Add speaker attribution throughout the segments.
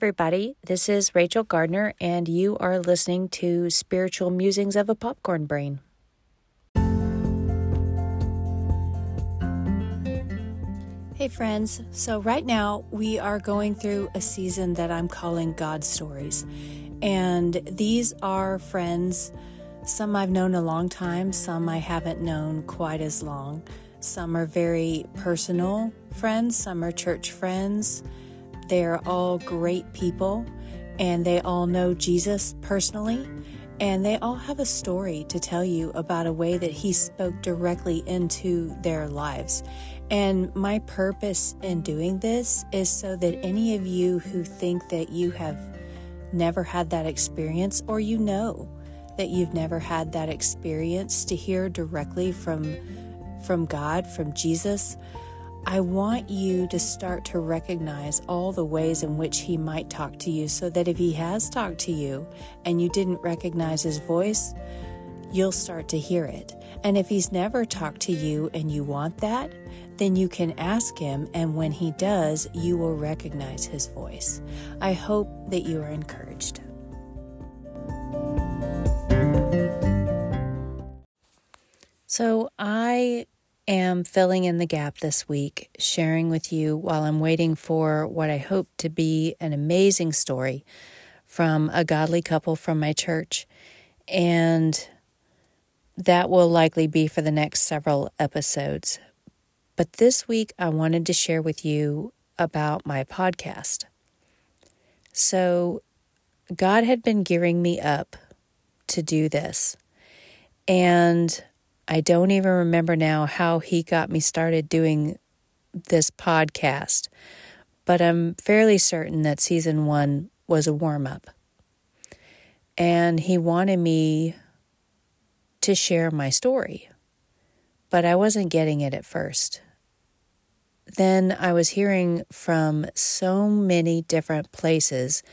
Speaker 1: everybody. This is Rachel Gardner, and you are listening to Spiritual Musings of a Popcorn Brain. Hey, friends. So, right now, we are going through a season that I'm calling God Stories. And these are friends, some I've known a long time, some I haven't known quite as long. Some are very personal friends, some are church friends they're all great people and they all know Jesus personally. And they all have a story to tell you about a way that he spoke directly into their lives. And my purpose in doing this is so that any of you who think that you have never had that experience, or you know that you've never had that experience to hear directly from from God, from Jesus, I want you to start to recognize all the ways in which He might talk to you so that if He has talked to you and you didn't recognize His voice, you'll start to hear it. And if He's never talked to you and you want that, then you can ask Him, and when He does, you will recognize His voice. I hope that you are encouraged. So, I am filling in the gap this week, sharing with you while I'm waiting for what I hope to be an amazing story from a godly couple from my church. And that will likely be for the next several episodes. But this week, I wanted to share with you about my podcast. So, God had been gearing me up to do this. And I don't even remember now how he got me started doing this podcast, but I'm fairly certain that season one was a warm up. And he wanted me to share my story, but I wasn't getting it at first. Then I was hearing from so many different places,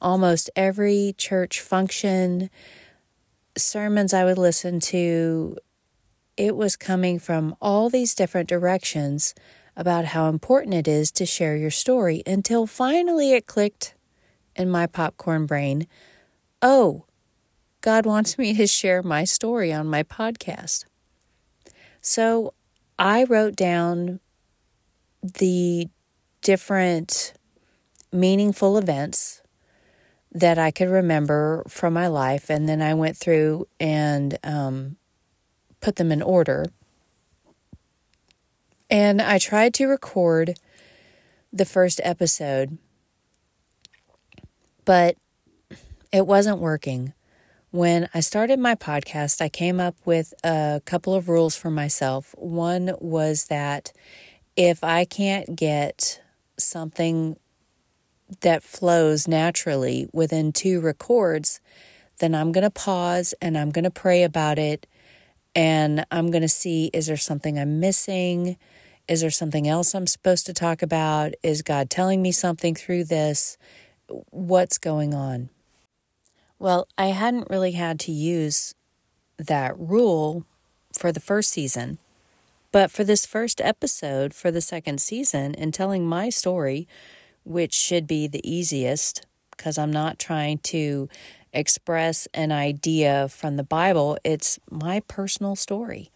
Speaker 1: almost every church function, sermons I would listen to, it was coming from all these different directions about how important it is to share your story until finally it clicked in my popcorn brain oh, God wants me to share my story on my podcast. So I wrote down the different meaningful events that I could remember from my life, and then I went through and um, put them in order. And I tried to record the first episode, but it wasn't working. When I started my podcast, I came up with a couple of rules for myself. One was that if I can't get something that flows naturally within two records, then I'm going to pause and I'm going to pray about it and I'm going to see is there something I'm missing? Is there something else I'm supposed to talk about? Is God telling me something through this? What's going on? Well, I hadn't really had to use that rule for the first season. But for this first episode for the second season and telling my story, which should be the easiest because I'm not trying to express an idea from the Bible, it's my personal story.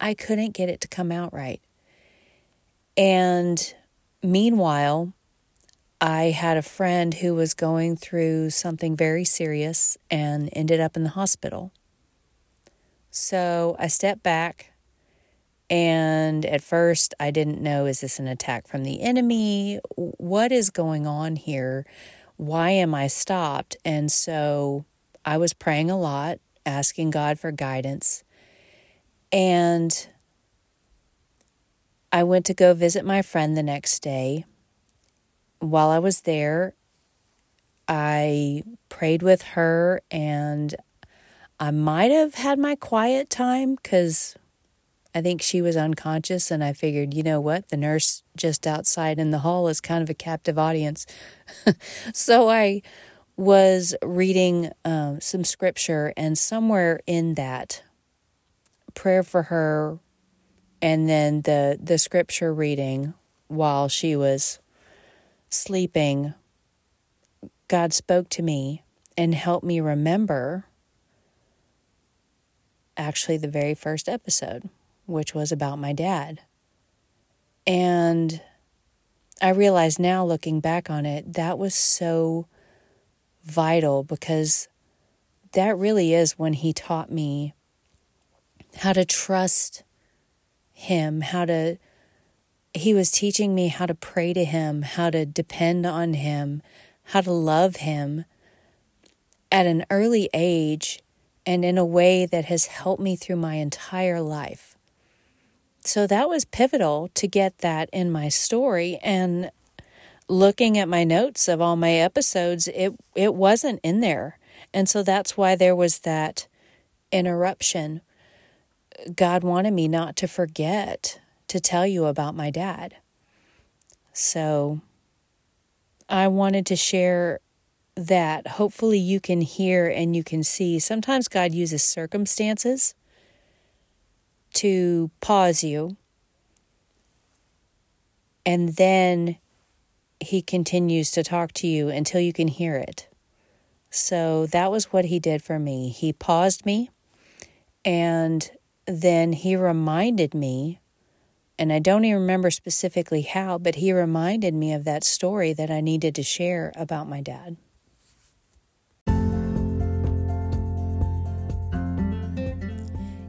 Speaker 1: I couldn't get it to come out right. And meanwhile, I had a friend who was going through something very serious and ended up in the hospital. So I stepped back, and at first I didn't know is this an attack from the enemy? What is going on here? Why am I stopped? And so I was praying a lot, asking God for guidance. And I went to go visit my friend the next day. While I was there, I prayed with her and I might have had my quiet time because I think she was unconscious, and I figured, you know what? The nurse just outside in the hall is kind of a captive audience. so I was reading um, some scripture, and somewhere in that, prayer for her, and then the, the scripture reading while she was sleeping God spoke to me and helped me remember actually the very first episode, which was about my dad. And I realize now, looking back on it, that was so vital because that really is when he taught me how to trust him, how to, he was teaching me how to pray to him, how to depend on him, how to love him at an early age and in a way that has helped me through my entire life. So that was pivotal to get that in my story and looking at my notes of all my episodes it it wasn't in there. And so that's why there was that interruption. God wanted me not to forget to tell you about my dad. So I wanted to share that hopefully you can hear and you can see. Sometimes God uses circumstances to pause you, and then He continues to talk to you until you can hear it. So that was what He did for me. He paused me, and then He reminded me and I don't even remember specifically how, but he reminded me of that story that I needed to share about my dad.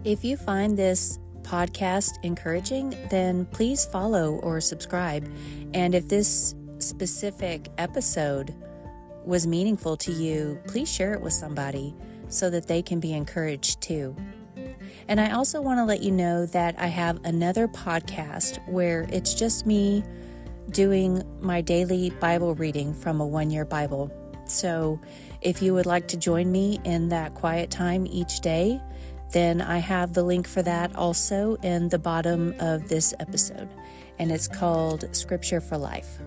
Speaker 1: If you find this podcast encouraging, then please follow or subscribe. And if this specific episode was meaningful to you, please share it with somebody so that they can be encouraged too. And I also want to let you know that I have another podcast where it's just me doing my daily Bible reading from a one year Bible. So if you would like to join me in that quiet time each day, then I have the link for that also in the bottom of this episode. And it's called Scripture for Life.